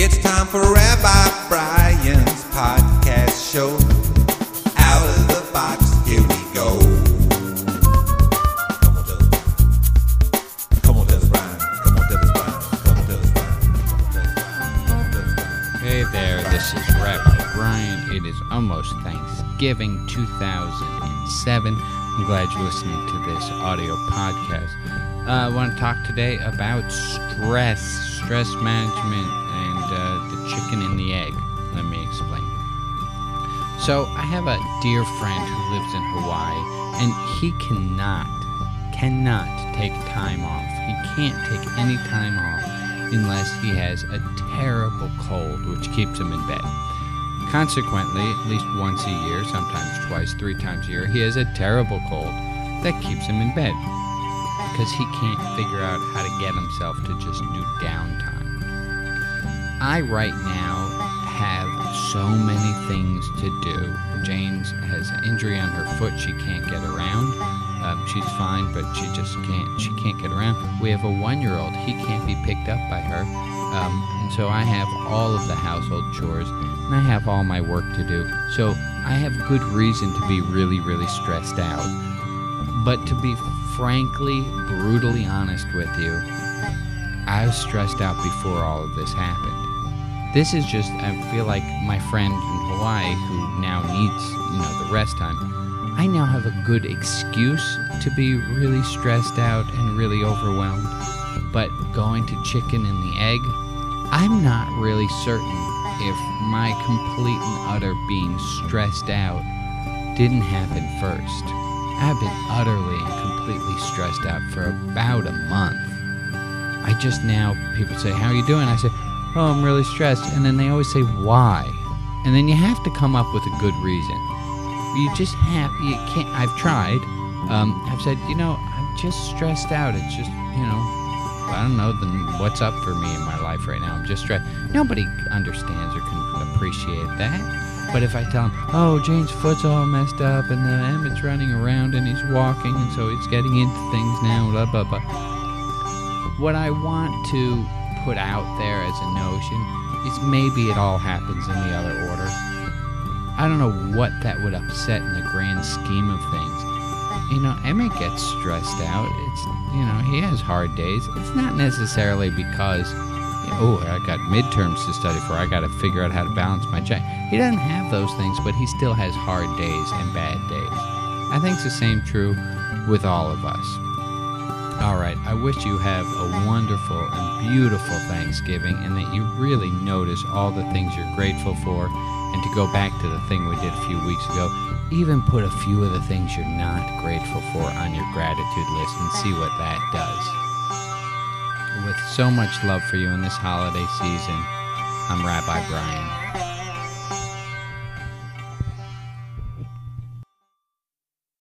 It's time for Rabbi Brian's podcast show. Out of the box, here we go. Come on, tell us. Come on, tell us, Brian. Come on, tell us, Brian. Come on, tell us, Brian. Hey there, this is Rabbi Brian. It is almost Thanksgiving 2007. I'm glad you're listening to this audio podcast. Uh, I want to talk today about stress, stress management, and uh, the chicken and the egg. Let me explain. So, I have a dear friend who lives in Hawaii, and he cannot, cannot take time off. He can't take any time off unless he has a terrible cold, which keeps him in bed. Consequently, at least once a year, sometimes twice, three times a year, he has a terrible cold that keeps him in bed because he can't figure out how to get himself to just do downtime. I, right now, have so many things to do. Jane's has an injury on her foot; she can't get around. Um, she's fine, but she just can't. She can't get around. We have a one-year-old; he can't be picked up by her, um, and so I have all of the household chores, and I have all my work to do. So I have good reason to be really, really stressed out. But to be frankly, brutally honest with you, I was stressed out before all of this happened. This is just, I feel like my friend in Hawaii who now needs, you know, the rest time. I now have a good excuse to be really stressed out and really overwhelmed. But going to chicken and the egg, I'm not really certain if my complete and utter being stressed out didn't happen first. I've been utterly and completely stressed out for about a month. I just now, people say, How are you doing? I say, Oh, I'm really stressed. And then they always say, Why? And then you have to come up with a good reason. You just have, you can't, I've tried. Um, I've said, You know, I'm just stressed out. It's just, you know, I don't know what's up for me in my life right now. I'm just stressed. Nobody understands or can appreciate that. But if I tell him, oh, Jane's foot's all messed up and uh, Emmett's running around and he's walking and so he's getting into things now, blah, blah, blah. What I want to put out there as a notion is maybe it all happens in the other order. I don't know what that would upset in the grand scheme of things. You know, Emmett gets stressed out. It's, you know, he has hard days. It's not necessarily because oh, I got midterms to study for. I got to figure out how to balance my check. He doesn't have those things, but he still has hard days and bad days. I think it's the same true with all of us. All right, I wish you have a wonderful and beautiful Thanksgiving and that you really notice all the things you're grateful for. And to go back to the thing we did a few weeks ago, even put a few of the things you're not grateful for on your gratitude list and see what that does with so much love for you in this holiday season. I'm Rabbi Brian.